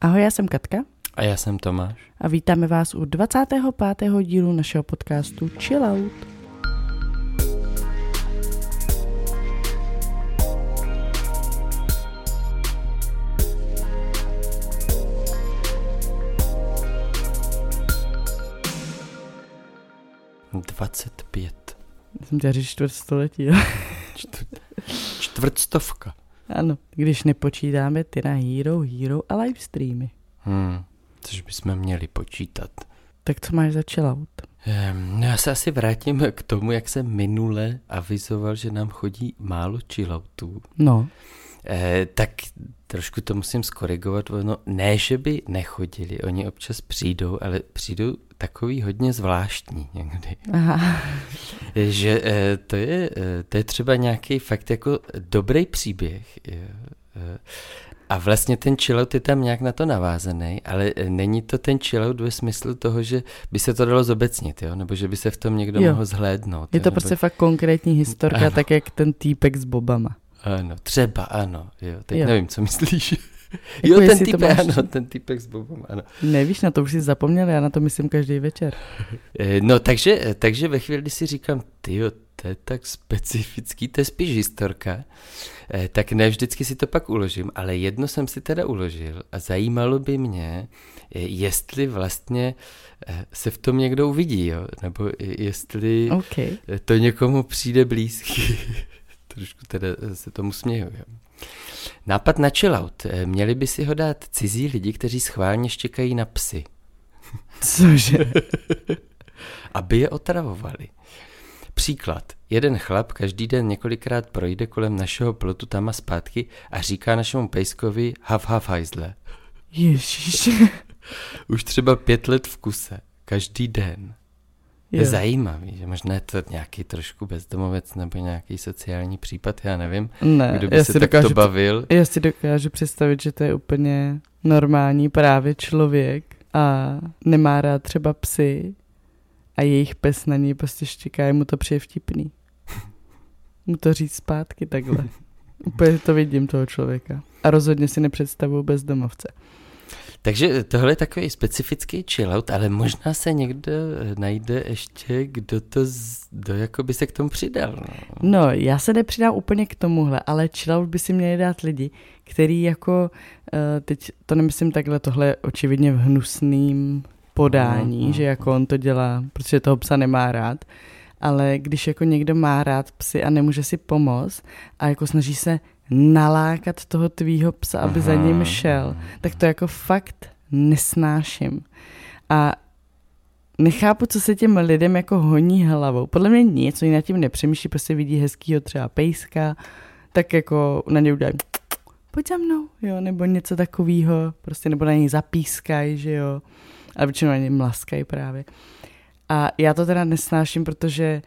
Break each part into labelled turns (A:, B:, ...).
A: Ahoj, já jsem Katka.
B: A já jsem Tomáš.
A: A vítáme vás u 25. dílu našeho podcastu Chill Out.
B: Dvacet pět.
A: Jsem chtěla říct čtvrtstoletí.
B: Čtvrt, čtvrtstovka.
A: Ano, když nepočítáme ty na Hero, Hero a livestreamy.
B: Hmm, což bychom měli počítat.
A: Tak co máš za Chill Out?
B: Um, já se asi vrátím k tomu, jak jsem minule avizoval, že nám chodí málo chilloutů.
A: No,
B: Eh, tak trošku to musím skorigovat. No, ne, že by nechodili, oni občas přijdou, ale přijdou takový hodně zvláštní někdy.
A: aha.
B: Že eh, to, je, eh, to je třeba nějaký fakt jako dobrý příběh. Jo. eh, A vlastně ten chillout je tam nějak na to navázaný, ale eh, není to ten chillout ve smyslu toho, že by se to dalo zobecnit, jo? nebo že by se v tom někdo
A: Jo.
B: mohl zhlédnout.
A: Je
B: jo?
A: to
B: nebo...
A: prostě fakt konkrétní historka,
B: Ano.
A: tak jak ten týpek s bobama.
B: Ano, třeba ano, jo, teď
A: Jo.
B: nevím, co myslíš.
A: Jako
B: jo, ten týpek,
A: máš-
B: ano, ten týpek s bobem, ano.
A: Nevíš, na to už si zapomněl, já na to myslím každý večer.
B: Eh, No, takže, takže ve chvíli, kdy si říkám, ty to je tak specifický, to je spíš historka, eh, tak ne vždycky si to pak uložím, ale jedno jsem si teda uložil a zajímalo by mě, eh, jestli vlastně se v tom někdo uvidí, jo? nebo jestli
A: OK.
B: eh, to někomu přijde blízký. Trošku teda se tomu směju. Jo? Nápad na chillout. Eh, Měli by si ho dát cizí lidi, kteří schválně štěkají na psy.
A: Cože?
B: aby je otravovali. Příklad. Jeden chlap každý den několikrát projde kolem našeho plotu tam a zpátky a říká našemu pejskovi hav hav hajzle.
A: Ježíš.
B: Už třeba pět let v kuse. Každý den. Je zajímavý, že možná je to nějaký trošku bezdomovec nebo nějaký sociální případ, já nevím,
A: Ne,
B: kdo by
A: já
B: se takto
A: dokážu
B: bavil.
A: Já si dokážu představit, že to je úplně normální právě člověk a nemá rád třeba psy a jejich pes na něj prostě štěká, je mu to přijde vtipný. Mu to říct zpátky takhle. Úplně to vidím toho člověka. A rozhodně si nepředstavuju bezdomovce.
B: Takže tohle je takový specifický chillout, ale možná se někdo najde ještě, kdo to, z, kdo jako by se k tomu přidal. No.
A: No, já se nepřidám úplně k tomuhle, ale chillout by si měli dát lidi, který jako, uh, teď to nemyslím takhle, tohle je očividně v hnusným podání,
B: Mhm,
A: že jako on to dělá, protože toho psa nemá rád, ale když jako někdo má rád psy a nemůže si pomoct a jako snaží se nalákat toho tvýho psa, aby za ním
B: Aha.
A: šel, tak to jako fakt nesnáším. A nechápu, co se těm lidem jako honí hlavou. Podle mě nic, oni nad tím nepřemýšlí, prostě vidí hezkýho třeba pejska, tak jako na něj udělají pojď za mnou, jo, nebo něco takového, prostě nebo na něj zapískají, že jo, a většinou na něj mlaskají právě. A já to teda nesnáším, protože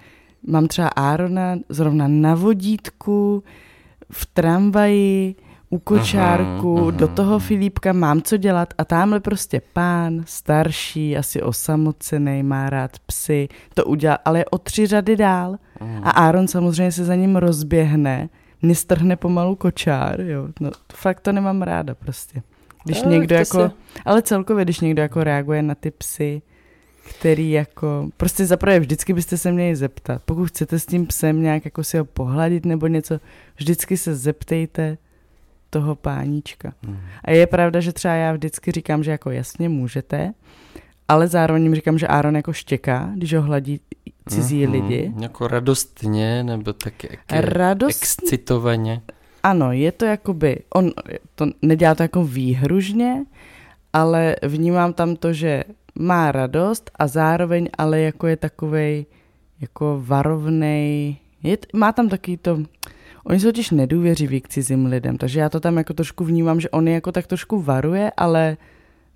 A: mám třeba Árona zrovna na vodítku, v tramvaji, u kočárku,
B: Aha, aha.
A: do toho Filipka mám co dělat a tamhle prostě pán, starší, asi osamocený, má rád psy, to udělá, ale je o tři řady dál.
B: Mm.
A: A Aaron samozřejmě se za ním rozběhne, mě strhne pomalu kočár, jo. No, fakt to nemám ráda prostě. Když
B: Tak
A: někdo jako,
B: se-
A: ale celkově, když někdo jako reaguje na ty psy, který jako, prostě zaprvé vždycky byste se měli zeptat, pokud chcete s tím psem nějak jako si ho pohladit nebo něco, vždycky se zeptejte toho páníčka.
B: Mm.
A: A je pravda, že třeba já vždycky říkám, že jako jasně můžete, ale zároveň jim říkám, že Aaron jako štěká, když ho hladí cizí
B: Mhm.
A: lidi.
B: Jako radostně, nebo tak jak
A: Radost,
B: excitovaně.
A: ano, je to jakoby, on to nedělá to jako výhružně, ale vnímám tam to, že má radost a zároveň ale jako je takovej jako varovnej, je, má tam taky to, oni jsou totiž nedůvěřiví k cizím lidem, takže já to tam jako trošku vnímám, že on je jako tak trošku varuje, ale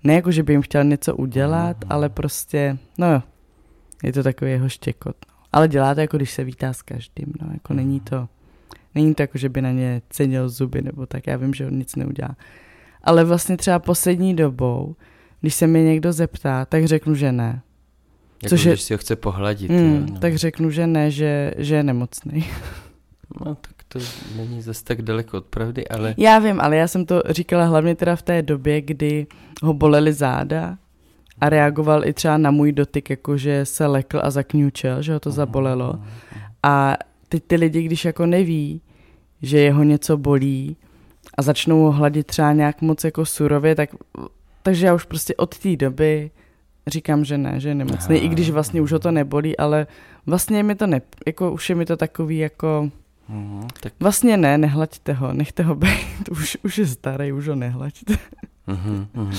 A: ne jako, že by jim chtěl něco udělat, ale prostě, no jo, je to takový jeho štěkot. No. Ale dělá to jako, když se vítá s každým, no, jako není to, není to jako, že by na ně cenil zuby nebo tak, já vím, že on nic neudělá. Ale vlastně třeba poslední dobou, když se mě někdo zeptá, tak řeknu, že ne.
B: Jako
A: Což je-
B: když si ho chce pohladit.
A: Mm,
B: jo, no.
A: tak řeknu, že ne, že, že je nemocný.
B: no, tak to není zase tak daleko od pravdy, ale...
A: Já vím, ale já jsem to říkala hlavně teda v té době, kdy ho bolely záda a reagoval i třeba na můj dotyk, jakože se lekl a zakňučel, že ho to zabolelo. A teď ty lidi, když jako neví, že jeho něco bolí a začnou ho hladit třeba nějak moc jako surově, tak takže já už prostě od té doby říkám, že ne, že je nemocný, i když vlastně už ho to nebolí, ale vlastně mi to ne, jako už je mi to takový jako,
B: Mhm, tak,
A: vlastně ne, nehlaďte ho, nechte ho být, už, už je starý, už ho nehlaďte.
B: mhm, mhm.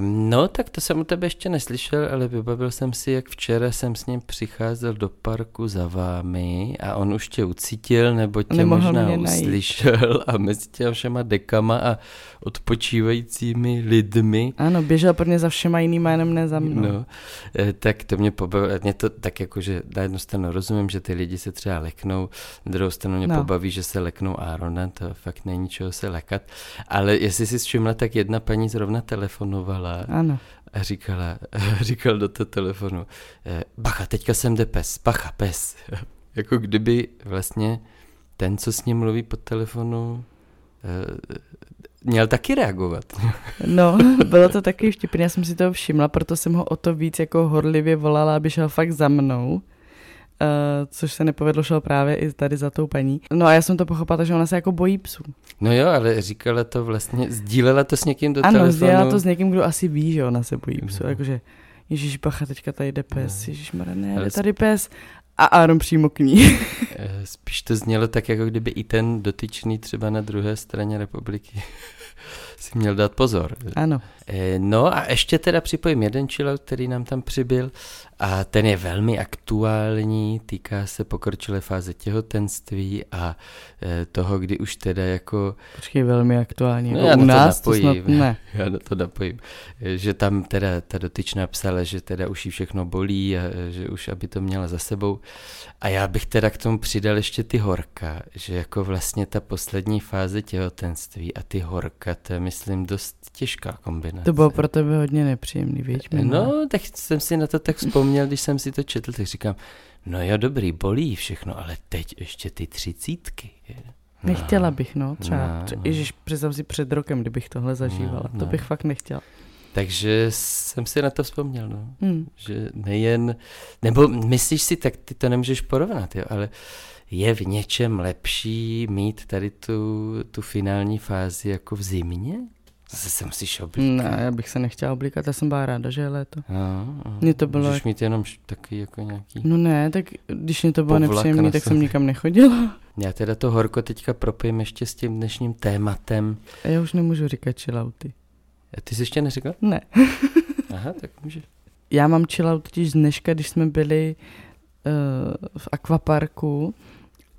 B: No, tak to jsem u tebe ještě neslyšel, ale vybavil jsem si, jak včera jsem s ním přicházel do parku za vámi a on už tě ucítil, nebo tě
A: Nemohl
B: možná uslyšel a mezi těma všema dekama a odpočívajícími lidmi
A: Ano, běžel pro mě za všema jiným jménem, ne za mnou.
B: No, eh, tak to mě pobavilo, mě to tak jako, že na jednu stranu rozumím, že ty lidi se třeba leknou, na druhou stranu mě
A: No.
B: pobaví, že se leknou Arona, to fakt není čeho se lekat, ale jestli si všimla, tak jedna paní zrovna telefonovala
A: Ano.
B: a říkala, říkal do toho telefonu, eh, bacha, teďka sem jde pes, bacha, pes. jako kdyby vlastně ten, co s ním mluví po telefonu, eh, měl taky reagovat.
A: No, bylo to taky vtipné, já jsem si toho všimla, proto jsem ho o to víc jako horlivě volala, aby šel fakt za mnou. Uh, což se nepovedlo, šel právě i tady za tou paní. No a já jsem to pochopila, takže ona se jako bojí psů.
B: No jo, ale říkala to vlastně, sdílela to s někým do
A: ano,
B: telefonu.
A: sdělala to s někým, kdo asi ví, že ona se bojí psů.
B: No.
A: Jakože, Ježíš bacha, teďka tady jde pes,
B: No.
A: Ježíš ne,
B: Ale
A: jde tady pes. A Aaron přímo k ní.
B: Eh, Spíš to znělo tak, jako kdyby i ten dotyčný třeba na druhé straně republiky si měl dát pozor.
A: ano.
B: Eh, No a ještě teda připojím jeden chillout, který nám tam přibyl a ten je velmi aktuální, týká se pokročilé fáze těhotenství a eh, toho, kdy už teda jako,
A: Počkej, velmi aktuální.
B: No, já
A: u
B: to
A: nás to
B: napojím.
A: snad ne.
B: já na to napojím, eh, že tam teda ta dotyčná psala, že teda už jí všechno bolí a že už aby to měla za sebou. A já bych teda k tomu přidal ještě ty horka, že jako vlastně ta poslední fáze těhotenství a ty horka, to je myslím dost těžká kombinace.
A: To bylo pro tebe hodně nepříjemný, víš? minule.
B: No, tak jsem si na to tak vzpomněl, když jsem si to četl, tak říkám, no jo, dobrý, bolí všechno, ale teď ještě ty třicítky. No,
A: Nechtěla bych, no, třeba.
B: No,
A: No. Ježíš, představ si před rokem, kdybych tohle zažívala.
B: No,
A: To
B: no.
A: bych fakt nechtěla.
B: Takže jsem si na to vzpomněl, no.
A: Hm.
B: Že nejen, nebo myslíš si, tak ty to nemůžeš porovnat, jo, ale je v něčem lepší mít tady tu, tu finální fázi jako v zimě? Zase se musíš oblíkat.
A: Ne, já bych se nechtěla oblíkat, já jsem byla ráda, že je léto.
B: No, no.
A: Mně to bylo
B: Můžeš
A: jak-
B: mít jenom taky jako nějaký...
A: No ne, tak když mě to bylo nepříjemné, tak jsem nikam nechodila.
B: Já teda to horko teďka propijím ještě s tím dnešním tématem.
A: A já už nemůžu říkat chillouty.
B: A Ty jsi ještě neřekla?
A: Ne.
B: Aha, tak můžeš.
A: Já mám chillout totiž z dneška, když jsme byli uh, v akvaparku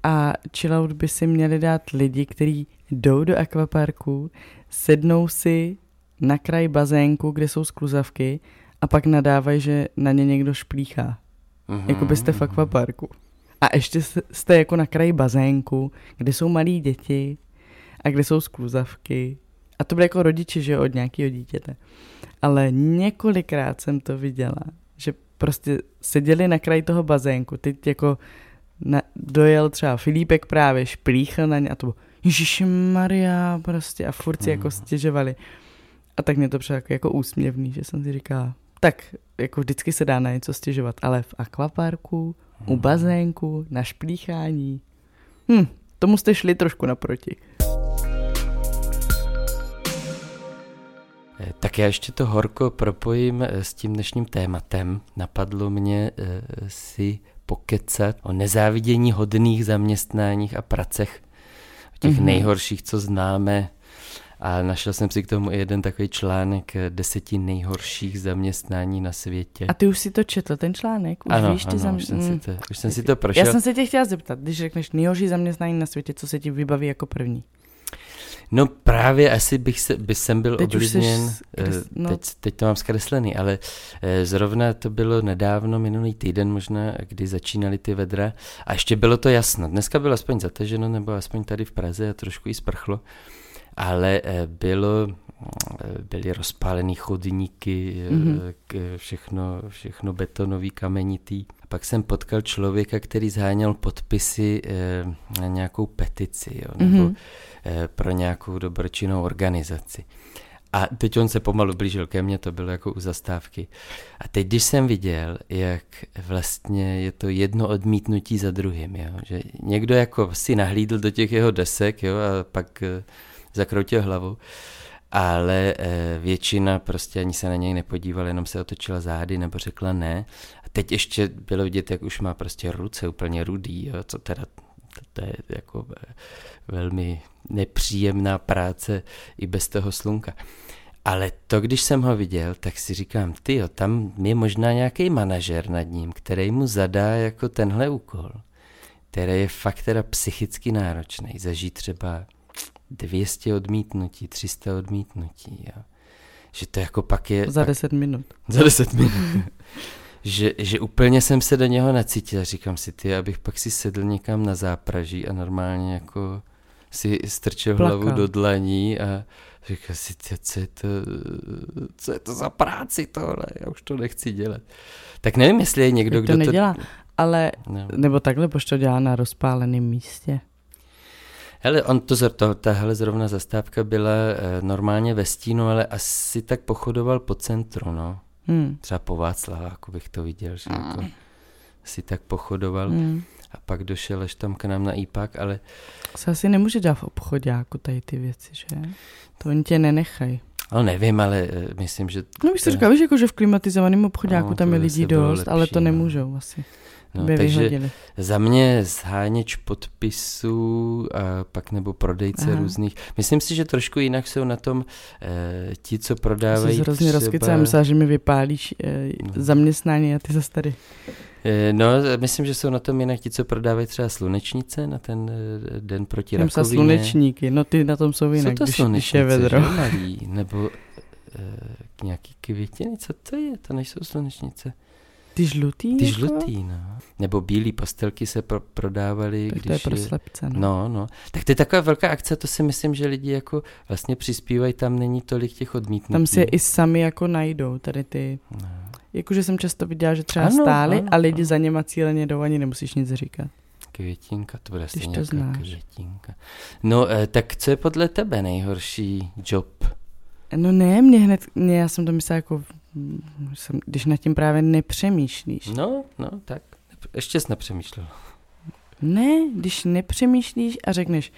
A: a chillout by si měli dát lidi, kteří jdou do akvaparku, sednou si na kraj bazénku, kde jsou skluzavky a pak nadávají, že na ně někdo šplíchá.
B: Mhm.
A: Jako byste v akvaparku. A ještě jste jako na kraji bazénku, kde jsou malí děti a kde jsou skluzavky. A to byly jako rodiči, že jo, od nějakého dítěte. Ale několikrát jsem to viděla, že prostě seděli na kraji toho bazénku, teď jako na, dojel třeba Filipek právě, šplíchl na ně a to bylo Maria, prostě a furt si jako
B: Mhm.
A: stěžovali. A tak mě to přišlo jako, jako úsměvný, že jsem si říkala, tak jako vždycky se dá na něco stěžovat, ale v akvaparku, u bazénku, na šplíchání, hm, tomu jste šli trošku naproti.
B: Tak já ještě to horko propojím eh, s tím dnešním tématem. Napadlo mě eh, si pokecat o nezávidění hodných zaměstnáních a pracech. O těch
A: Mhm.
B: mm-hmm. nejhorších, co známe. A našel jsem si k tomu i jeden takový článek eh, deseti nejhorších zaměstnání na světě.
A: A ty už si to četl, ten článek? Už
B: ano,
A: víš ty
B: ano,
A: zam...
B: už, jsem
A: mm.
B: si to, už jsem si to prošel.
A: Já jsem se tě chtěla zeptat, když řekneš nejhorší zaměstnání na světě, co se ti vybaví jako první?
B: No právě asi bych se, by jsem byl
A: Teď
B: oblízněn,
A: skres-
B: eh,
A: no.
B: teď, teď to mám zkreslený, ale eh, zrovna to bylo nedávno, minulý týden možná, kdy začínaly ty vedra a ještě bylo to jasno. Dneska bylo aspoň zataženo, nebo aspoň tady v Praze a trošku i sprchlo, ale eh, bylo byly rozpálený chodníky, mm-hmm. všechno, všechno betonový, kamenitý. A pak jsem potkal člověka, který zháněl podpisy na nějakou petici, jo, nebo mm-hmm. pro nějakou dobročinnou organizaci. A teď on se pomalu blížil ke mně, to bylo jako u zastávky. A teď, když jsem viděl, jak vlastně je to jedno odmítnutí za druhým, jo? že někdo jako si nahlídl do těch jeho desek jo? a pak eh, zakroutil hlavu, ale eh, většina prostě ani se na něj nepodívala, jenom se otočila zády nebo řekla ne. A teď ještě bylo vidět, jak už má prostě ruce úplně rudý, jo? co teda to je jako eh, velmi nepříjemná práce i bez toho slunka. Ale to, když jsem ho viděl, tak si říkám, ty tam je možná nějaký manažer nad ním, který mu zadá jako tenhle úkol, který je fakt teda psychicky náročný. Zažít třeba 200 odmítnutí, 300 odmítnutí, jo. Že to jako pak je...
A: Za 10 minut.
B: Za 10 minut. že, že úplně jsem se do něho nacítil. Říkám si, ty, abych pak si sedl někam na zápraží a normálně jako si strčil Plakal. hlavu do dlaní a říkal si, ty, co je to, co je to za práci tohle, já už to nechci dělat. Tak nevím, jestli je někdo,
A: kdo
B: to...
A: nedělá, ale, no. nebo takhle, pošto to dělá na rozpáleném místě.
B: Hele, on to, to, tahle zrovna zastávka byla e, normálně ve stínu, ale asi tak pochodoval po centru, no. Hmm. Třeba po Václaváku bych to viděl, že jako hmm. si tak pochodoval. Hmm. A pak došel až tam k nám na IPAK, ale...
A: Se asi nemůže dát v obchodě jako tady ty věci, že? To oni tě nenechají.
B: No nevím, ale uh, myslím, že...
A: No víš, to říkal, víš, jako, že v klimatizovaném obchodě no, tam je lidí dost, lepší, ale to no. nemůžou no. asi.
B: No, takže vyhodili. za mě zháněč podpisů a pak nebo prodejce Aha. různých. Myslím si, že trošku jinak jsou na tom eh, ti, co prodávají
A: Jsi hrozně třeba... myslela, že mi vypálíš eh, no. zaměstnání a ty zase tady.
B: Eh, no, myslím, že jsou na tom jinak ti, co prodávají třeba slunečnice na ten eh, den proti
A: Jsem
B: rakovině.
A: slunečníky, no ty na tom jsou jinak,
B: co to když, když je vedro. Malý, nebo eh, nějaký květiny, co to je? To nejsou slunečnice.
A: Ty žlutý?
B: Ty jako? žlutý, no. Nebo bílé pastelky se pro, prodávaly.
A: Tak když to je pro slepce, no.
B: no. no. Tak to je taková velká akce, to si myslím, že lidi jako vlastně přispívají, tam není tolik těch odmítnutí.
A: Tam si je i sami jako najdou, tady ty. No. Jakože jsem často viděla, že třeba ano, stáli ano, a lidi ano. za něma cíleně jdou, ani nemusíš nic říkat.
B: Květinka, to bude asi nějaká znáš. květinka. No, eh, tak co je podle tebe nejhorší job?
A: No ne, mě hned, mě, já jsem to myslela jako jsem, když nad tím právě nepřemýšlíš.
B: No, no, tak. Ještě jsi nepřemýšlel.
A: Ne, když nepřemýšlíš a řekneš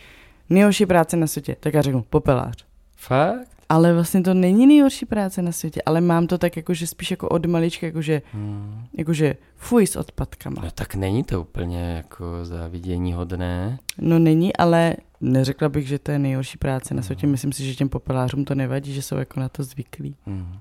A: nejhorší práce na světě, tak já řeknu popelář.
B: Fakt?
A: Ale vlastně to není nejhorší práce na světě, ale mám to tak jakože spíš jako od malička, jakože, hmm. jakože fuj s odpadkama.
B: No tak není to úplně jako závidění hodné.
A: No není, ale neřekla bych, že to je nejhorší práce na světě. Hmm. Myslím si, že těm popelářům to nevadí, že jsou jako na to zvyklí. Hmm.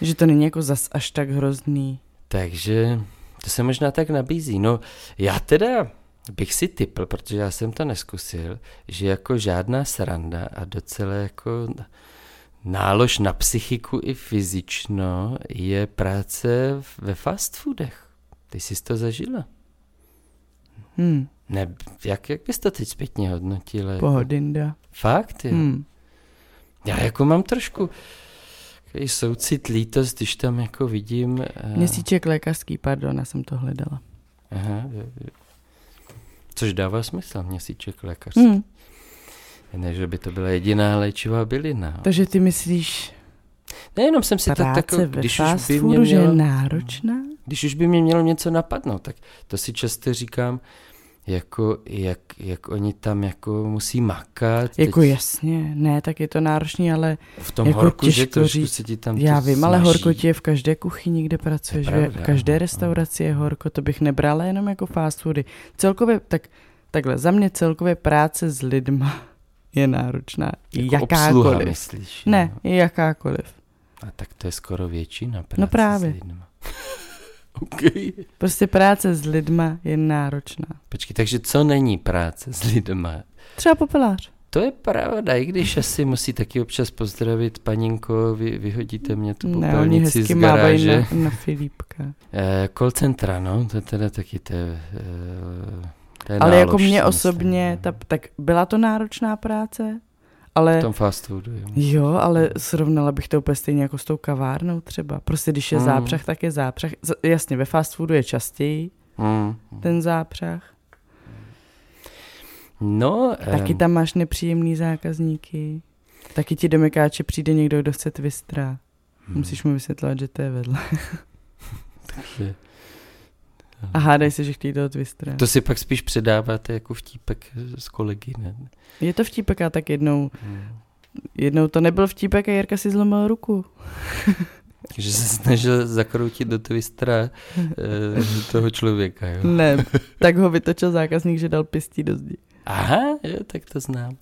A: Že to není jako zas až tak hrozný.
B: Takže to se možná tak nabízí. No já teda bych si typl, protože já jsem to neskusil, že jako žádná sranda a docela jako nálož na psychiku i fyzično je práce ve fast foodech. Ty jsi to zažila?
A: Hmm.
B: Ne, jak, jak bys to teď zpětně hodnotila?
A: Pohodinda.
B: Fakt, jo? Hmm. Já jako mám trošku takový soucit, lítost, když tam jako vidím... Uh...
A: Měsíček lékařský, pardon, já jsem to hledala.
B: Aha, což dává smysl, měsíček lékařský. Hmm. Ne, že by to byla jediná léčivá bylina.
A: Takže ty myslíš,
B: Nejenom jsem si to tak,
A: když už by mě mělo, že je náročná?
B: Když už by mě mělo něco napadnout, tak to si často říkám, jako, jak, jak oni tam jako musí makat.
A: Jako teď... jasně, ne, tak je to náročný, ale
B: v tom
A: jako
B: horku, že říct, se ti tam
A: Já vím, snaží. ale horko ti je v každé kuchyni, kde pracuješ, pravda, v každé restauraci je horko, to bych nebrala jenom jako fast foody. Celkově, tak takhle, za mě celkově práce s lidma je náročná.
B: Jako jakákoliv. myslíš?
A: Ne, no. jakákoliv.
B: A tak to je skoro většina práce
A: No právě.
B: S lidma. Okay.
A: Prostě práce s lidma je náročná.
B: Počkej, takže co není práce s lidma?
A: Třeba popelář.
B: To je pravda, i když asi musí taky občas pozdravit paninko, vy, vyhodíte mě tu popelnici ne, z garáže.
A: Na, na Filipka.
B: Eh, call centra, no, to je teda taky to je, eh,
A: Ale jako mě osobně, ta, tak byla to náročná práce, Ale,
B: v tom fast foodu, jo.
A: Jo, ale srovnala bych to úplně stejně jako s tou kavárnou třeba. Prostě když je
B: Mm.
A: zápřah, tak je zápřah. Jasně, ve fast foodu je častěji
B: Mm.
A: ten zápřah.
B: No,
A: Taky tam máš nepříjemný zákazníky. Taky ti do Mekáče přijde někdo, kdo chce twistra.
B: hm,
A: Musíš mu vysvětlovat, že to je vedle.
B: že-
A: A hádej se, že chtějí toho twistra.
B: To si pak spíš předáváte jako vtípek s kolegy, ne?
A: Je to vtípek, a tak jednou,
B: Hmm.
A: jednou to nebyl vtípek a Jirka si zlomil ruku.
B: Že se snažil zakroutit do twistra eh, toho člověka, jo.
A: Ne, tak ho vytočil zákazník, že dal pistí do zdi.
B: Aha, jo, tak to znám.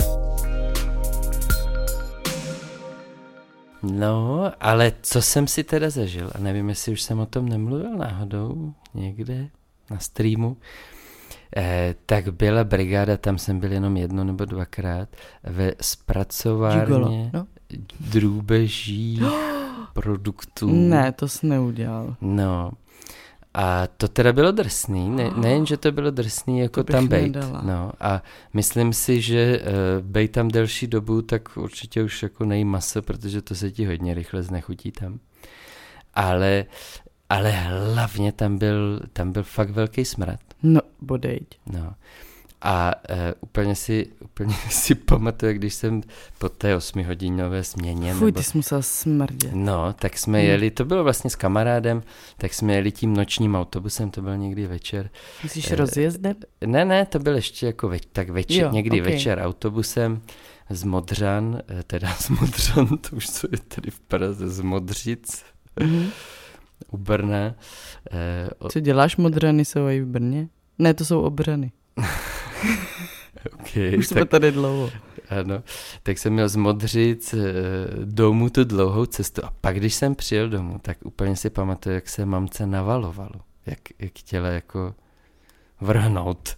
B: No, ale co jsem si teda zažil, a nevím, jestli už jsem o tom nemluvil náhodou někde na streamu, eh, tak byla brigáda, tam jsem byl jenom jedno nebo dvakrát, ve
A: Gigolo.
B: zpracovárně
A: No.
B: drůbeží produktů.
A: Ne, to jsi neudělal.
B: No. A to teda bylo drsný, ne, nejen, že to bylo drsný, jako
A: To
B: tam bejt.
A: nedala.
B: No, a myslím si, že uh, bejt tam delší dobu, tak určitě už jako nejí maso, protože to se ti hodně rychle znechutí tam. Ale, ale hlavně tam byl, tam byl fakt velký smrad.
A: No, bodejť.
B: No. A uh, úplně, si, úplně si pamatuju, když jsem po té osmihodinové směně,
A: Fuj,
B: nebo
A: ty jsi musel smrdět.
B: No, tak jsme
A: Hmm.
B: jeli, to bylo vlastně s kamarádem, tak jsme jeli tím nočním autobusem, to byl někdy večer.
A: Myslíš
B: eh,
A: rozjezdem?
B: Ne, ne, to byl ještě jako več, tak večer,
A: Jo,
B: někdy
A: okej.
B: večer autobusem z Modřan, eh, teda z Modřan, to už co je tady v Praze, z Modřic
A: Mhm.
B: u Brna. O,
A: Co děláš, modrany jsou i v Brně? Ne, to jsou obrany.
B: okay,
A: Už jsme
B: tak,
A: tady dlouho.
B: ano, tak jsem měl z Modřic eh, domů tu dlouhou cestu a pak, když jsem přijel domů, tak úplně si pamatuju, jak se mamce navalovalo, jak, jak chtěla jako vrhnout.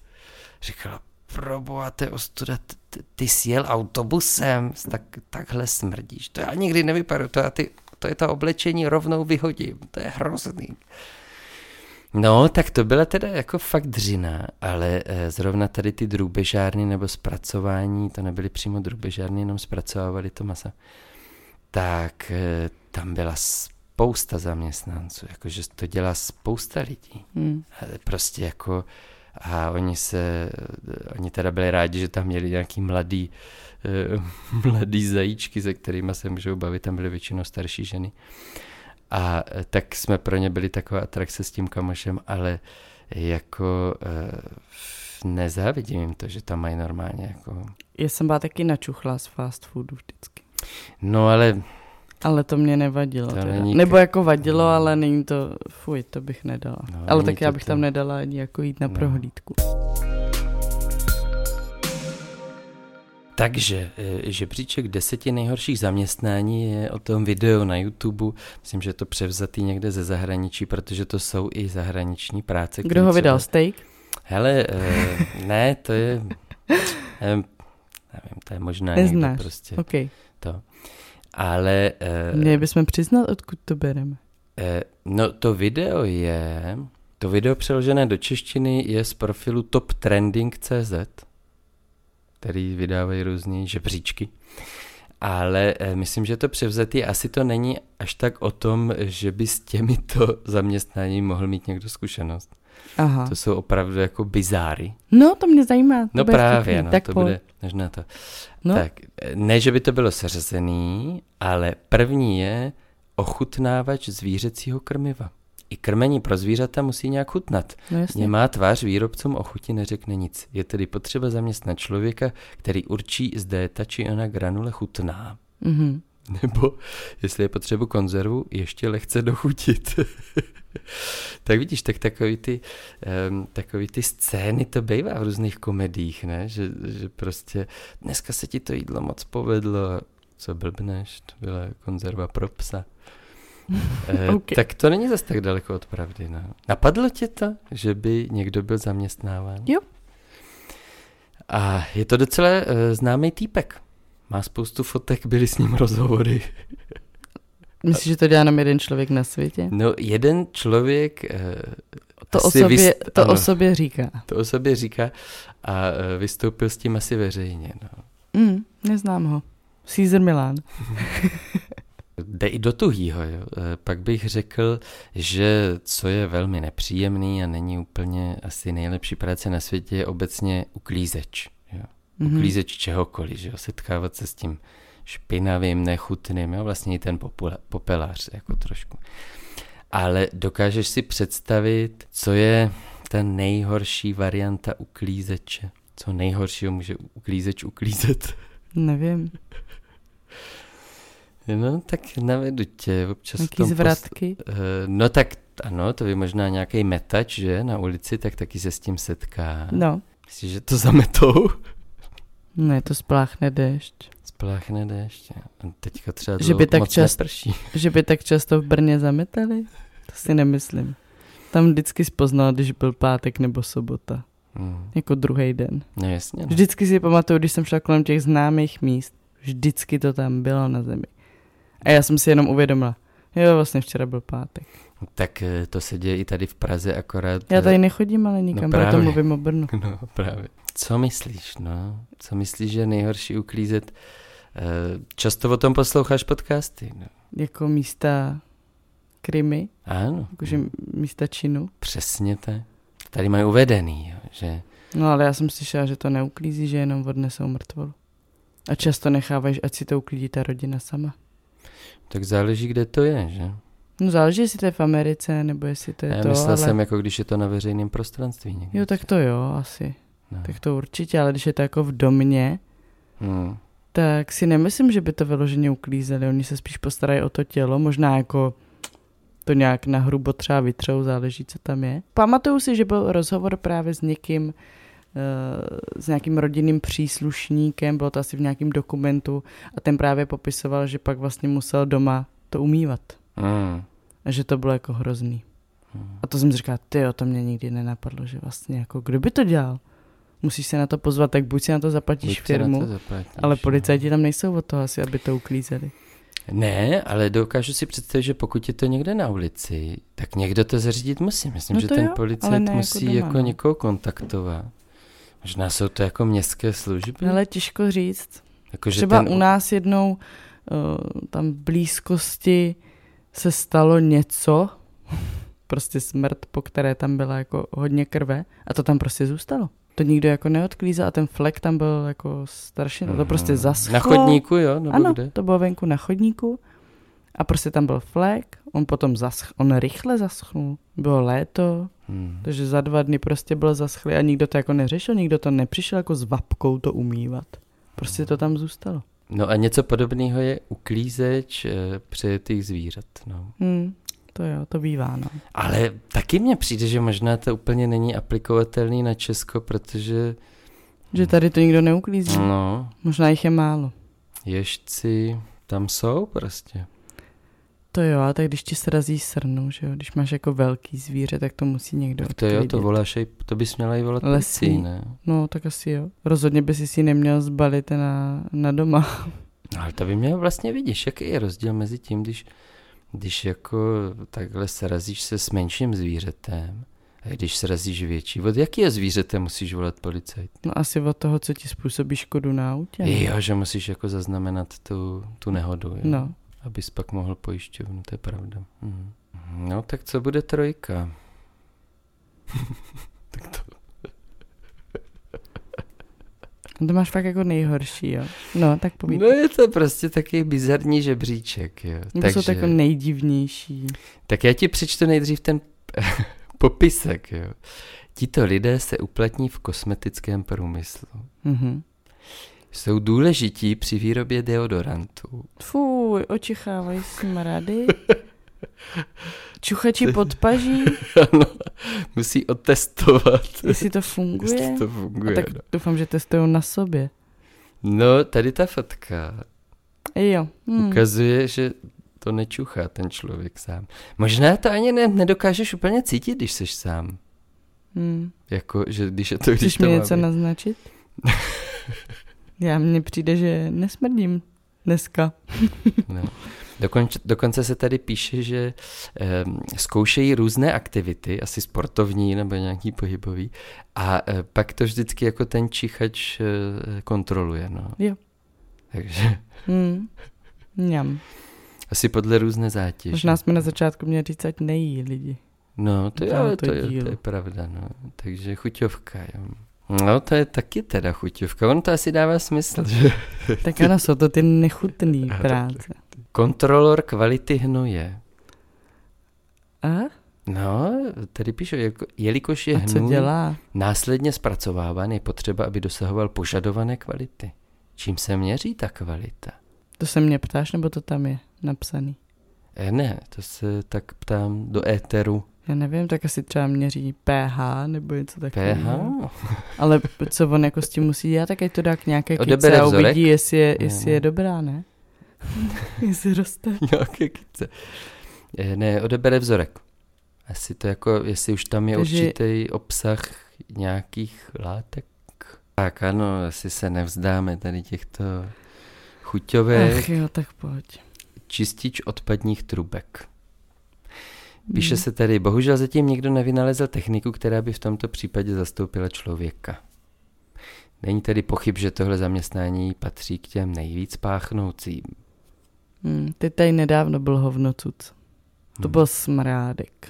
B: Říkala, proboha, to je ostuda, t- t- ty jsi jel autobusem, tak, takhle smrdíš. To já nikdy nevypadám, to, já ty, to je to oblečení rovnou vyhodím, to je hrozný. No, tak to byla teda jako fakt dřina, ale eh, zrovna tady ty drůbežárny nebo zpracování, to nebyly přímo drůbežárny, jenom zpracovávali to masa, tak eh, tam byla spousta zaměstnanců, jakože to dělá spousta lidí.
A: Hm.
B: Ale prostě jako a oni se, oni teda byli rádi, že tam měli nějaký mladý, eh, mladý zajíčky, se kterými se můžou bavit, tam byly většinou starší ženy. A eh, tak jsme pro ně byli taková atrakce s tím kamošem, ale jako eh, nezávidím jim to, že tam mají normálně jako...
A: Já jsem byla taky načuchla z fast foodu vždycky.
B: No ale
A: Ale to mě nevadilo.
B: To
A: teda.
B: není
A: Nebo jako vadilo,
B: No.
A: ale není to, fuj, to bych nedala.
B: No,
A: ale tak já bych
B: to.
A: tam nedala ani jako jít na
B: No.
A: prohlídku.
B: Takže eh, žebříček deseti nejhorších zaměstnání je o tom video na YouTube. Myslím, že je to převzatý někde ze zahraničí, protože to jsou i zahraniční práce.
A: Kdo ho vydal? Steak?
B: Hele, eh, ne, to je, nevím, nevím, to je možná někde
A: Neznáš.
B: prostě
A: OK.
B: to. Ale,
A: Měli bychom přiznat, odkud to bereme.
B: no to video je, to video přeložené do češtiny je z profilu toptrending.cz, který vydávají různý žebříčky. Ale eh, myslím, že to převzatý asi to není až tak o tom, že by s těmito zaměstnáním mohl mít někdo zkušenost.
A: Aha.
B: To jsou opravdu jako bizáry.
A: No, to mě zajímá. to
B: No právě,
A: vtipný.
B: no,
A: tak
B: to
A: pojď.
B: bude možná to.
A: No.
B: Tak, ne, že by to bylo seřazený, ale první je ochutnávač zvířecího krmiva. I krmení pro zvířata musí nějak chutnat.
A: No jasně.
B: Nemá tvář výrobcům o chuti neřekne nic. Je tedy potřeba zaměstnat člověka, který určí, zda je ta či ona granule chutná.
A: Mhm.
B: Nebo, jestli je potřebu konzervu, ještě lehce dochutit. tak vidíš, tak takový ty, um, takový ty scény to bývá v různých komedích, ne? Že, že prostě dneska se ti to jídlo moc povedlo co blbneš, to byla konzerva pro psa. Eh,
A: Ok.
B: Tak to není zas tak daleko od pravdy. No. Napadlo tě to, že by někdo byl zaměstnáván?
A: Jo.
B: A je to docela uh, známý týpek. Má spoustu fotek, byly s ním rozhovory.
A: Myslíš, že to dělá jenom jeden člověk na světě?
B: No, jeden člověk uh,
A: To, o sobě,
B: vys-
A: to
B: ano.
A: o sobě říká.
B: to o sobě říká a uh, vystoupil s tím asi veřejně. No.
A: Mm, neznám ho. Caesar Milan.
B: Jde i do tuhýho, jo. E, pak bych řekl, že co je velmi nepříjemný a není úplně asi nejlepší práce na světě, je obecně uklízeč. Jo. Mm-hmm. Uklízeč čehokoliv, že jo. setkávat se s tím špinavým, nechutným, jo. vlastně i ten popula, popelář jako trošku. Ale dokážeš si představit, co je ta nejhorší varianta uklízeče? Co nejhoršího může uklízeč uklízet?
A: Nevím.
B: No, tak navedu tě. Občas
A: Jaký zvratky?
B: Post... Uh, no tak ano, to by možná nějaký metač, že, na ulici, tak taky se s tím setká.
A: No.
B: Myslíš, že to zametou?
A: Ne, to spláchne déšť.
B: Spláchne déšť. A teďka třeba
A: že by tak
B: moc
A: čas. Že by tak často v Brně zametali? To si nemyslím. Tam vždycky spoznal, když byl pátek nebo sobota. Hmm. Jako druhý den.
B: No jasně. No.
A: Vždycky si pamatuju, když jsem šla kolem těch známých míst, vždycky to tam bylo na zemi. A já jsem si jenom uvědomila, jo, vlastně včera byl pátek.
B: Tak eh, to se děje i tady v Praze, akorát...
A: Já tady eh, nechodím, ale nikam, no proto mluvím o Brnu.
B: No právě. Co myslíš, no? Co myslíš, že je nejhorší uklízet? Eh, často o tom posloucháš podcasty, no?
A: Jako místa krimy?
B: Ano.
A: Jakože místa činu?
B: Přesně tak. Tady mají uvedený, jo, že...
A: No ale já jsem slyšela, že to neuklízí, že jenom odnesou mrtvolu. A často nechávají, ať si to uklidí ta rodina sama.
B: Tak záleží, kde to je, že?
A: No záleží, jestli to je v Americe, nebo jestli to je
B: Já
A: to,
B: myslel
A: ale...
B: jsem, jako když je to na veřejném prostranství někde.
A: Jo, tak to jo, asi. No. Tak to určitě, ale když je to jako v domě, hmm. tak si nemyslím, že by to vyloženě uklízeli. Oni se spíš postarají o to tělo, možná jako to nějak na hrubo třeba vytřou, záleží, co tam je. Pamatuju si, že byl rozhovor právě s někým, s nějakým rodinným příslušníkem, bylo to asi v nějakém dokumentu a ten právě popisoval, že pak vlastně musel doma to umývat. Mm. A že to bylo jako hrozný. Mm. A to jsem říkal, ty to mě nikdy nenapadlo, že vlastně jako, kdo by to dělal? Musíš se na to pozvat, tak buď si na to zaplatíš buď firmu, to zaplatíš, ale no. policajti tam nejsou od toho asi, aby to uklízeli.
B: Ne, ale dokážu si představit, že pokud je to někde na ulici, tak někdo to zařídit musí. Myslím,
A: no
B: že ten
A: jo,
B: policajt
A: jako
B: musí
A: doma,
B: jako
A: no.
B: někoho kontaktovat. Možná jsou to jako městské služby.
A: Ale těžko říct.
B: Jako,
A: Třeba
B: ten...
A: u nás jednou uh, tam v blízkosti se stalo něco, prostě smrt, po které tam byla jako hodně krve a to tam prostě zůstalo. To nikdo jako neodklízel a ten flek tam byl jako starší, no to prostě mhm. zaschlo.
B: Na chodníku, jo? Nebo
A: ano,
B: kde?
A: to bylo venku na chodníku a prostě tam byl flek, on potom zasch, on rychle zaschnul, bylo léto, hmm. takže za dva dny prostě byl zaschlý a nikdo to jako neřešil, nikdo to nepřišel jako s vapkou to umývat. Prostě to tam zůstalo.
B: No a něco podobného je uklízeč e, přejetých zvířat. No.
A: Hmm. To jo, to bývá, no.
B: Ale taky mně přijde, že možná to úplně není aplikovatelný na Česko, protože...
A: Že tady to nikdo neuklízí.
B: No.
A: Možná jich je málo.
B: Ježci tam jsou prostě.
A: To jo, a tak když ti srazí srnu, že jo, když máš jako velký zvíře, tak to musí někdo
B: tak To jo, to voláš, to bys měla i volat
A: Lesí,
B: ne?
A: No, tak asi jo. Rozhodně bys si neměl zbalit na, na doma.
B: No, ale to by měl vlastně vidíš, jaký je rozdíl mezi tím, když když jako takhle srazíš se s menším zvířetem, a když srazíš větší, od jakého zvířete musíš volat policajt?
A: No asi od toho, co ti způsobí škodu na autě.
B: Jo, že musíš jako zaznamenat tu, tu nehodu, jo?
A: No.
B: Abys pak mohl pojišťovnu, to je pravda. Mhm. No tak co bude trojka? tak to
A: No to máš fakt jako nejhorší, jo. No, tak povídej.
B: No je to prostě taky bizarní žebříček, jo.
A: Nebo Takže... jsou to jako nejdivnější.
B: Tak já ti přečtu nejdřív ten popisek, jo. Tito lidé se uplatní v kosmetickém průmyslu. Mm-hmm. Jsou důležití při výrobě deodorantů.
A: Fuj, očichávají smrady. Čuchači pod paží.
B: ano, musí otestovat.
A: Jestli to funguje.
B: Jestli to funguje,
A: A tak
B: no.
A: doufám, že testují na sobě.
B: No, tady ta fotka
A: jo. Hmm.
B: ukazuje, že to nečuchá ten člověk sám. Možná to ani ne, nedokážeš úplně cítit, když jsi sám. Hmm. Jako, že když je to, když
A: Chceš mi něco naznačit? Já mně přijde, že nesmrdím dneska.
B: no. Dokonce, dokonce se tady píše, že eh, zkoušejí různé aktivity, asi sportovní nebo nějaký pohybový, a eh, pak to vždycky jako ten čichač eh, kontroluje. No.
A: Jo.
B: Takže.
A: Mňam.
B: asi podle různé zátěže.
A: Možná jsme na začátku měli říct, ať nejí lidi.
B: No, to, jo,
A: to
B: to, je, to je pravda, no. Takže chuťovka, jo. No, to je taky teda chuťovka. On to asi dává smysl, že?
A: Tak ano, jsou to ty nechutný práce.
B: Kontrolor kvality hnoje.
A: A?
B: No, tady píšu, jako, jelikož je hnůj
A: dělá?
B: následně zpracováván, je potřeba, aby dosahoval požadované kvality. Čím se měří ta kvalita?
A: To se mě ptáš, nebo to tam je napsaný?
B: E, ne, to se tak ptám do éteru.
A: Já nevím, tak asi třeba měří pH nebo něco takového.
B: PH?
A: Ale co on jako s tím musí dělat, tak ať to dá k nějaké
B: Odebere
A: kyce a uvidí, jestli je, jestli je dobrá, ne? jestli roste.
B: Nějaké kyce. E, ne, odebere vzorek. Asi to jako, jestli už tam je
A: Takže-
B: určitý obsah nějakých látek. Tak ano, asi se nevzdáme tady těchto chuťovek.
A: Ach jo, tak pojď.
B: Čistič odpadních trubek. Píše
A: Hmm.
B: se tady, bohužel zatím nikdo nevynalezl techniku, která by v tomto případě zastoupila člověka. Není tedy pochyb, že tohle zaměstnání patří k těm nejvíc páchnoucím.
A: Hmm, teď tady nedávno byl hovnocuc. To
B: Hmm.
A: byl smrádek.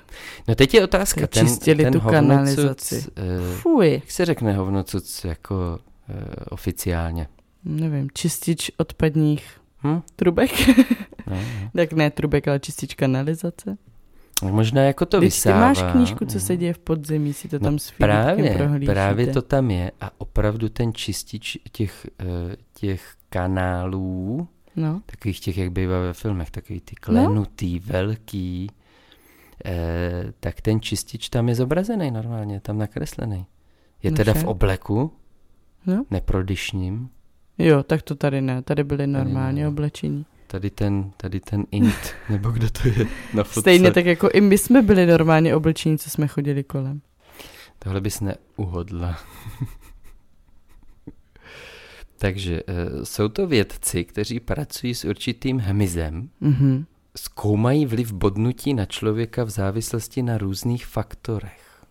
B: No teď je otázka, ten,
A: čistili
B: ten
A: tu
B: hovnocuc,
A: kanalizaci.
B: eh,
A: Fuj,
B: jak se řekne hovnocuc jako eh, oficiálně?
A: nevím, čistič odpadních
B: Hm?
A: trubek.
B: No, no.
A: tak ne trubek, ale čistič kanalizace.
B: Možná jako to
A: Teď ty
B: vysává.
A: máš knížku, co
B: no.
A: se děje v podzemí, si to
B: No
A: tam s
B: Právě,
A: prohlížíte.
B: právě to tam je a opravdu ten čistič těch, eh, těch kanálů,
A: No,
B: takových těch, jak bývá ve filmech, takový ty klenutý, velký, eh, tak ten čistič tam je zobrazený normálně, tam nakreslený. Je
A: No
B: teda v
A: však.
B: obleku,
A: no.
B: neprodyšním,
A: Jo, tak to tady ne, tady byly normálně oblečení.
B: Tady ten, tady ten int, nebo kdo to je na fotce.
A: Stejně tak jako i my jsme byli normálně oblečení, co jsme chodili kolem.
B: Tohle bys neuhodla. Takže eh, jsou to vědci, kteří pracují s určitým hmyzem,
A: Mhm.
B: zkoumají vliv bodnutí na člověka v závislosti na různých faktorech.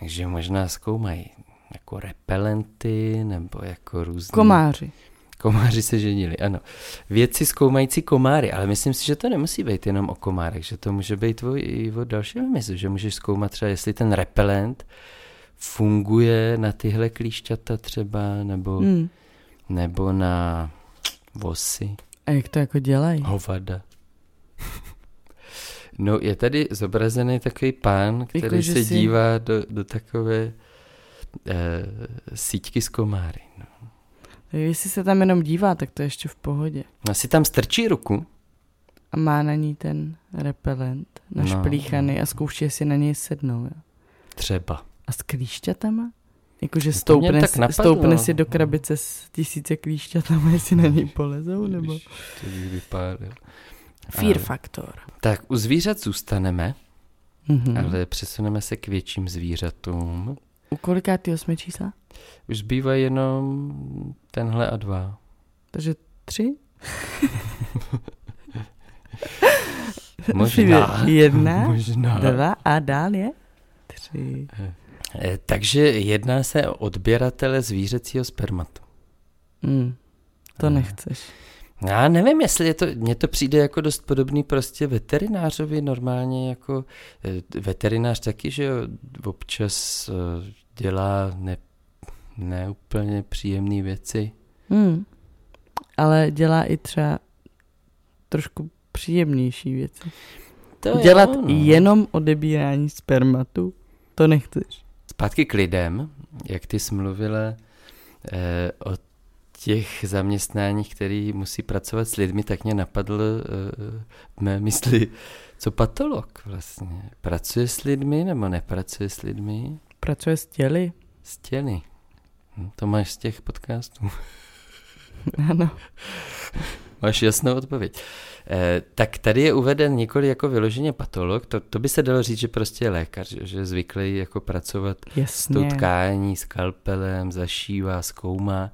B: Takže možná zkoumají jako repelenty nebo jako různé...
A: Komáři.
B: Komáři se ženili, ano. Vědci zkoumající komáry, ale myslím si, že to nemusí být jenom o komárech, že to může být o, i o dalším hmyzu, že můžeš zkoumat třeba, jestli ten repelent funguje na tyhle klíšťata třeba, nebo,
A: Hmm.
B: nebo na vosy,
A: A jak to jako dělají?
B: hovada. No, je tady zobrazený takový pán, který
A: Jako,
B: se
A: si-
B: dívá do, do takové eh, síťky z komáry. No.
A: Tak jestli se tam jenom dívá, tak to je ještě v pohodě.
B: no si tam strčí ruku,
A: A má na ní ten repelent
B: No.
A: našplíchaný a zkouší, jestli na něj sednou. Jo.
B: třeba.
A: A s klíšťatama? Jakože
B: No
A: stoupne,
B: tak
A: si-
B: napadlo.
A: stoupne si do krabice s tisíce klíšťatama, jestli na něj polezou, nebo...
B: To bych vypálil.
A: Fear
B: Ale-
A: faktor.
B: Tak u zvířat zůstaneme,
A: Mhm.
B: ale přesuneme se k větším zvířatům.
A: U kolikátýho jsme čísla?
B: Už zbývají jenom tenhle a dva.
A: Takže tři?
B: Možná.
A: Jedna,
B: Možná.
A: dva a dál je tři.
B: Eh, Takže jedná se o odběratele zvířecího spermatu.
A: Mm, to
B: Eh,
A: nechceš.
B: Já nevím, jestli je to, mně to přijde jako dost podobný prostě veterinářovi normálně jako eh, veterinář taky, že občas eh, dělá ne, neúplně příjemné věci.
A: Hmm. Ale dělá i třeba trošku příjemnější věci.
B: To
A: Dělat
B: jo, no.
A: jenom odebírání spermatu, to nechceš.
B: Zpátky k lidem, jak ty jsi mluvila eh, o těch zaměstnáních, který musí pracovat s lidmi, tak mě napadl eh, v mé mysli, co patolog vlastně. Pracuje s lidmi nebo nepracuje s lidmi?
A: Pracuje s těly.
B: S těly. Hm, To máš z těch podcastů.
A: Ano.
B: Máš jasnou odpověď. Eh, tak tady je uveden nikoli jako vyloženě patolog, to, to by se dalo říct, že prostě je lékař, že, že zvyklý jako pracovat s tou
A: Jasně.
B: tkání, skalpelem, zašívá, zkoumá,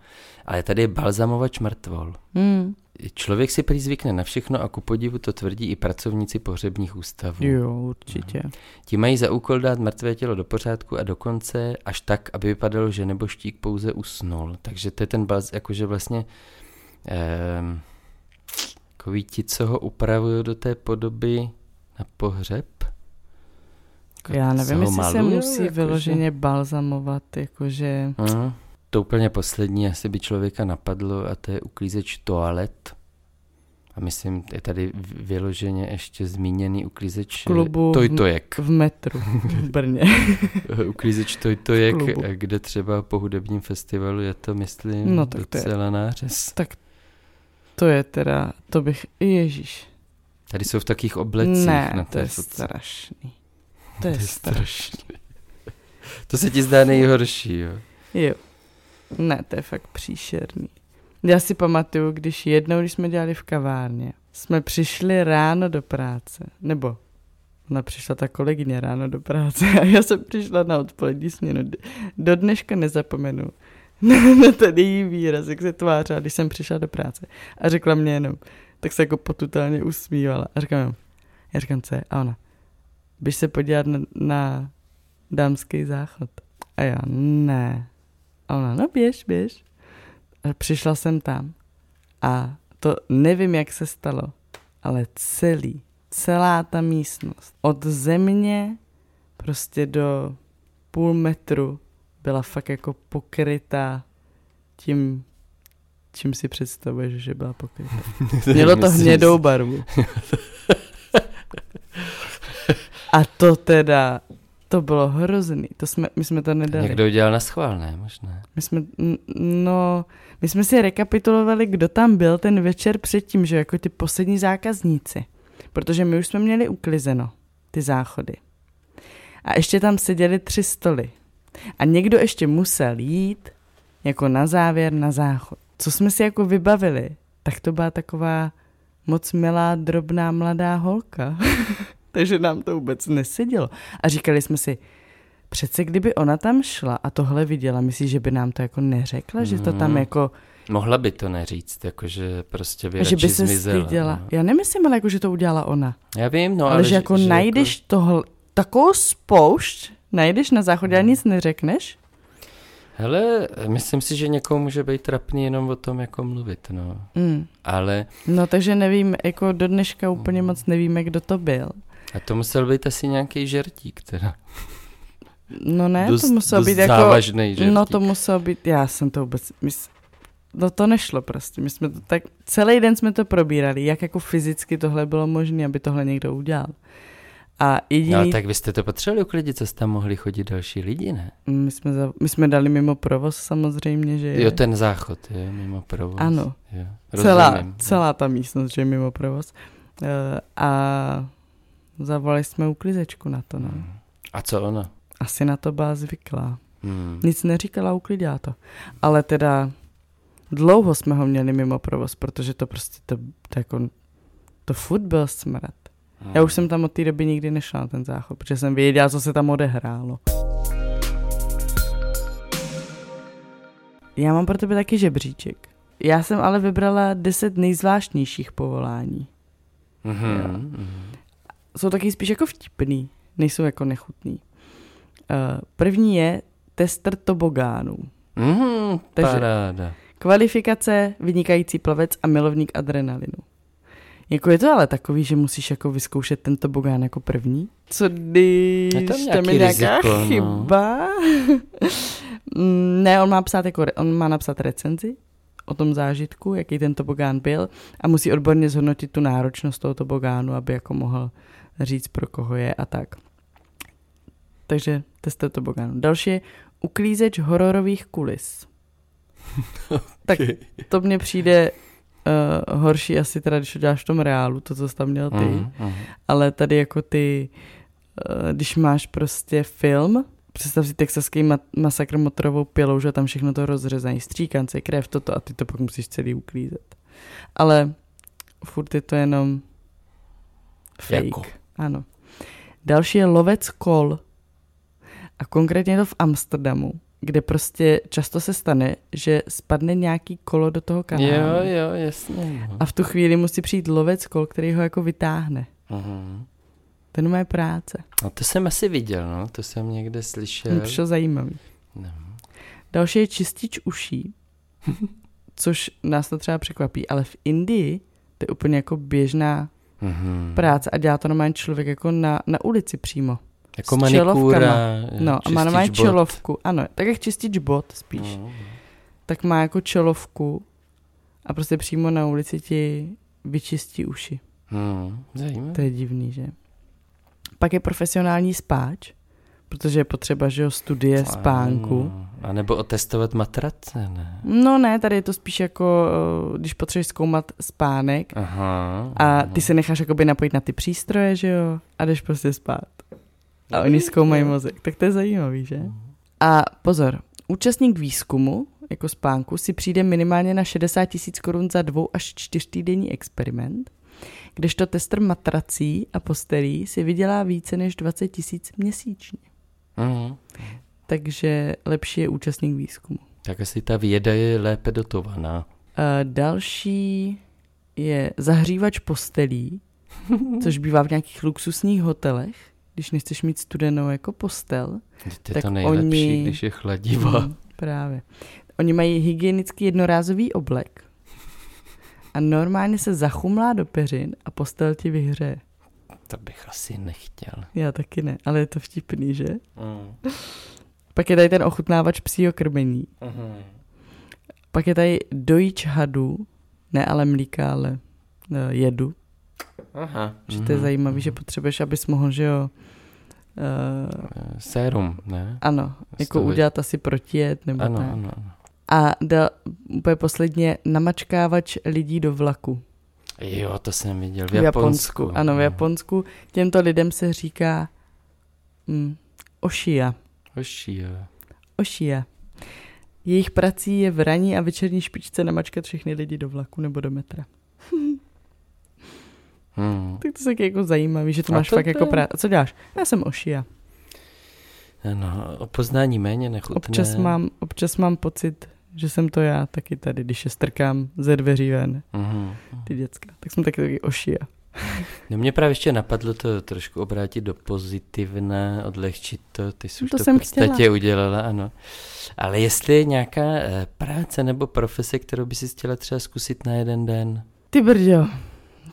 B: ale tady je balzamovač mrtvol.
A: Hmm.
B: Člověk si prý zvykne na všechno a ku podivu to tvrdí i pracovníci pohřebních ústavů.
A: Jo, určitě.
B: Ti mají za úkol dát mrtvé tělo do pořádku a dokonce až tak, aby vypadalo, že neboštík pouze usnul. Takže to je ten balz, jakože vlastně takový ti, co ho upravují do té podoby na pohřeb.
A: Jako Já nevím, jestli se musí jako vyloženě že... balzamovat, jakože...
B: Uh, to úplně poslední asi by člověka napadlo a to je uklízeč toalet. A myslím, je tady vyloženě ještě zmíněný uklízeč
A: klubu
B: Tojtojek.
A: V metru v Brně.
B: uklízeč Tojtojek, kde třeba po hudebním festivalu je to, myslím, no, tak docela to je, nářez.
A: Tak to je teda, to bych, ježíš.
B: Tady jsou v takých oblecích.
A: Ne,
B: na
A: to je fotce. strašný. To je, to je strašný.
B: to se ti zdá nejhorší, jo?
A: Jo. Ne, to je fakt příšerný. Já si pamatuju, když jednou, když jsme dělali v kavárně, jsme přišli ráno do práce, nebo ona přišla ta kolegyně ráno do práce a já jsem přišla na odpolední směnu. Do dneška nezapomenu na ten její výraz, jak se tvářila, když jsem přišla do práce. A řekla mě jenom, tak se jako potutálně usmívala. A říkám, já říkám, co je? A ona, běž se podívat na, na dámský záchod. A já, ne. A ona, no běž, běž. A přišla jsem tam a to nevím, jak se stalo, ale celý, celá ta místnost, od země prostě do půl metru byla fakt jako pokrytá tím, čím si představuješ, že byla pokrytá. Mělo to hnědou barvu. A to teda, to bylo hrozný. To jsme, my jsme to nedali.
B: Někdo udělal na schvál, ne? Možná.
A: My jsme, no, my jsme si rekapitulovali, kdo tam byl ten večer předtím, že jako ty poslední zákazníci. Protože my už jsme měli uklizeno, ty záchody. A ještě tam seděli tři stoly. A někdo ještě musel jít jako na závěr na záchod. Co jsme si jako vybavili, tak to byla taková moc milá, drobná, mladá holka. Takže nám to vůbec nesedělo. A říkali jsme si, přece kdyby ona tam šla a tohle viděla, myslíš, že by nám to jako neřekla, mm. že to tam mhm. jako...
B: Mohla by to neříct, jakože prostě by Že by se zmizela, styděla.
A: No. Já nemyslím, ale jako, že to udělala ona.
B: Já vím, no
A: ale, ale že, že jako že najdeš jako... toho, takovou spoušť, najdeš na záchodě a nic neřekneš?
B: Hele, myslím si, že někomu může být trapný jenom o tom, jako mluvit, no. Mm. Ale...
A: No takže nevím, jako do dneška úplně mm. moc nevíme, kdo to byl.
B: A to musel být asi nějaký žertík, teda.
A: No ne, dost, to muselo být jako...
B: závažný žertík.
A: No to muselo být, já jsem to vůbec... Mys... No to nešlo prostě, my jsme to tak... Celý den jsme to probírali, jak jako fyzicky tohle bylo možné, aby tohle někdo udělal. A jediný...
B: No tak vy jste to potřebovali uklidit, co tam mohli chodit další lidi, ne?
A: My jsme, za... my jsme dali mimo provoz samozřejmě, že je...
B: Jo, ten záchod je mimo provoz.
A: Ano,
B: jo,
A: celá, celá ta místnost, že je mimo provoz. Uh, a zavolali jsme uklizečku na to, no. Hmm.
B: A co ona?
A: Asi na to byla zvyklá. Hmm. Nic neříkala, uklidila to. Ale teda dlouho jsme ho měli mimo provoz, protože to prostě to, to jako to furt byl smrad. Hmm. Já už jsem tam od té doby nikdy nešla na ten záchod, protože jsem věděla, co se tam odehrálo. Já mám pro tebe taky žebříček. Já jsem ale vybrala deset nejzvláštnějších povolání. Mm-hmm. Jsou taky spíš jako vtipný, nejsou jako nechutný. Uh, první je tester tobogánů.
B: Mm, Takže paráda.
A: Kvalifikace, vynikající plavec a milovník adrenalinu. Jako je to ale takový, že musíš jako vyzkoušet ten tobogán jako první? Co když tam je nějaká riziko, no. chyba? No. ne, on má, psát jako, on má napsat recenzi o tom zážitku, jaký ten tobogán byl a musí odborně zhodnotit tu náročnost toho tobogánu, aby jako mohl říct, pro koho je a tak. Takže tester tobogánu. Další je uklízeč hororových kulis. okay. Tak to mně přijde uh, horší asi teda, když to děláš v tom reálu, to, co jsi tam měl ty. Uh-huh, uh-huh. Ale tady jako ty, uh, když máš prostě film, představ si texaský ma- masakr motorovou pilou, že tam všechno to rozřezají, stříkance, krev, toto a ty to pak musíš celý uklízet. Ale furt je to jenom fake. Jako. Ano. Další je lovec kol. A konkrétně to v Amsterdamu kde prostě často se stane, že spadne nějaký kolo do toho kanálu.
B: Jo, jo, jasně.
A: No. A v tu chvíli musí přijít lovec kol, který ho jako vytáhne. Uh-huh. To je moje práce.
B: No to jsem asi viděl, no, to jsem někde slyšel.
A: Přišlo zajímavý. No. Další je čistič uší. což nás to třeba překvapí, ale v Indii to je úplně jako běžná
B: Mhm.
A: práce a dělá to normálně člověk jako na, na ulici přímo.
B: Jako
A: s
B: manikúra,
A: čelovkama. No a má normálně čelovku, ano, tak jak čistič bot spíš.
B: Mhm.
A: Tak má jako čelovku a prostě přímo na ulici ti vyčistí uši.
B: Hmm, zajímavé.
A: To je divný, že? Pak je profesionální spáč, protože je potřeba, že jo, studie spánku.
B: Ano. A nebo otestovat matrace, ne?
A: No ne, tady je to spíš jako, eh, když potřebuješ zkoumat spánek
B: Aha.
A: a ty se necháš jakoby napojit na ty přístroje, že jo, a jdeš prostě spát. A oni zkoumají mozek, tak to je zajímavý, že? A pozor, účastník výzkumu, jako spánku, si přijde minimálně na 60 tisíc korun za dvou až čtyřtýdenní experiment, kdežto tester matrací a postelí si vydělá více než 20 tisíc měsíčně.
B: Mhm.
A: Takže lepší je účastník výzkumu.
B: Tak asi ta věda je lépe dotovaná.
A: A další je zahřívač postelí, což bývá v nějakých luxusních hotelech, když nechceš mít studenou jako postel.
B: Je
A: Tak
B: to nejlepší,
A: oni-
B: když je chladivá.
A: Hmm, právě. Oni mají hygienický jednorázový oblek a normálně se zachumlá do peřin a postel ti vyhřeje.
B: To bych asi nechtěl.
A: Já taky ne, ale je to vtipný, že?
B: Mm.
A: Pak je tady ten ochutnávač psího krmení.
B: Mhm.
A: Pak je tady dojič hadu, ne ale mlíka, ale eh, jedu.
B: Aha.
A: Že to je
B: Mhm.
A: zajímavé, že potřebuješ, abys mohl, že jo, uh,
B: Sérum, ne?
A: ano, jako
B: Stavit.
A: udělat asi protijet nebo
B: Ano,
A: tak.
B: ano, ano.
A: A da, úplně posledně namačkávač lidí do vlaku.
B: Jo, to jsem viděl v
A: V Japonsku.
B: Japonsku.
A: Ano, v. Japonsku těmto lidem se říká mm.
B: Hoší, jo.
A: Ošia. Jejich prací je v ranní a večerní špičce namačkat všechny lidi do vlaku nebo do metra.
B: Hmm.
A: Tak to je taky jako zajímavý, že to
B: A
A: máš
B: to
A: fakt
B: to
A: jako práce. Co děláš? Já jsem ošia.
B: Ano, o poznání méně nechutné.
A: Občas mám, občas mám pocit, že jsem to já taky tady, když je strkám ze dveří ven,
B: Mhm.
A: ty děcka. Tak jsem taky taky ošia.
B: No mě právě ještě napadlo to trošku obrátit do pozitivna, odlehčit to, ty jsi už
A: To
B: to,
A: jsem
B: v podstatě
A: chtěla.
B: udělala, ano. Ale jestli je nějaká eh, práce nebo profese, kterou by si chtěla třeba zkusit na jeden den?
A: Ty brďo,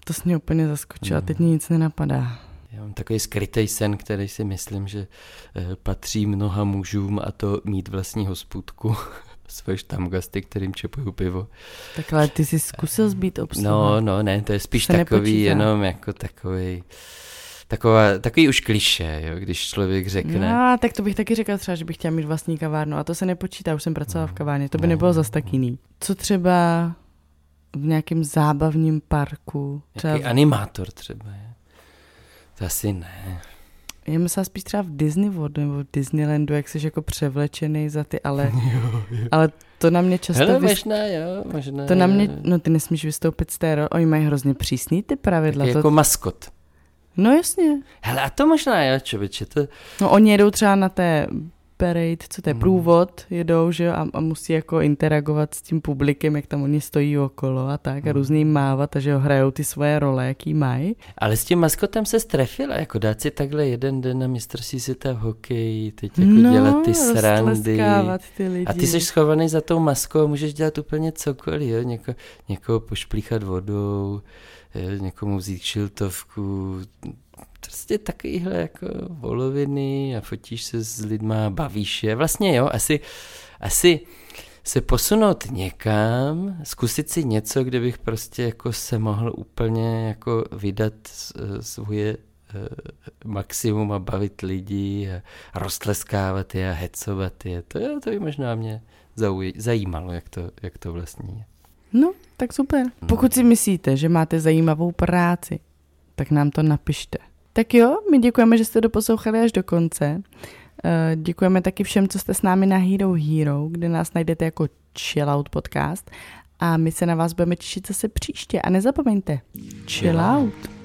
A: to jsi mě úplně zaskočila,
B: Hmm.
A: teď mě nic nenapadá.
B: Já mám takový skrytý sen, který si myslím, že eh, patří mnoha mužům a to mít vlastní hospůdku, svoje štamgasty, kterým čepuju pivo.
A: Tak ale ty jsi zkusil zbýt obsluha.
B: No, no, ne, to je spíš
A: se
B: takový,
A: nepočítá.
B: jenom jako takový, taková, takový už kliše, jo, když člověk řekne.
A: No, tak to bych taky řekla třeba, že bych chtěla mít vlastní kavárnu a to se nepočítá, už jsem pracovala v kavárně, to by
B: No.
A: nebylo zas tak jiný. Co třeba v nějakém zábavním parku? Třeba
B: Jaký animátor třeba je. To asi ne.
A: Já myslela spíš třeba v Disney World nebo v Disneylandu, jak jsi jako převlečený za ty, ale, ale to na mě často
B: Hele,
A: vys...
B: možná jo, možná
A: To na mě,
B: jo.
A: no ty nesmíš vystoupit z té role, oni mají hrozně přísný ty pravidla.
B: Taky
A: To,
B: jako maskot.
A: No jasně.
B: Hele, a to možná jo, člověče, to,
A: No oni jedou třeba na té parade, co to je,
B: Hmm.
A: průvod, jedou, že jo, a, a musí jako interagovat s tím publikem, jak tam oni stojí okolo a tak, a různě jim mávat, a že jo, hrajou ty svoje role, jaký mají.
B: ale s tím maskotem se strefila, jako dát si takhle jeden den na mistrovství světa v hokeji, teď jako
A: no,
B: dělat ty srandy.
A: ty lidi.
B: A ty jsi schovaný za tou maskou a můžeš dělat úplně cokoliv, jo? Něko, někoho pošplíchat vodou, někomu vzít šiltovku, prostě takovýhle jako voloviny a fotíš se s lidma, bavíš je. Vlastně jo, asi, asi se posunout někam, zkusit si něco, kde bych prostě jako se mohl úplně jako vydat svoje eh, maximum a bavit lidi a roztleskávat je a hecovat je. To, jo, to by možná mě zauj- zajímalo, jak to, jak to vlastně je.
A: No, tak super. Pokud si myslíte, že máte zajímavou práci, tak nám to napište. Tak jo, my děkujeme, že jste doposlouchali až do konce. Eh, Děkujeme taky všem, co jste s námi na Hero Hero, kde nás najdete jako Chill Out Podcast. A my se na vás budeme těšit zase příště. A nezapomeňte, chill out.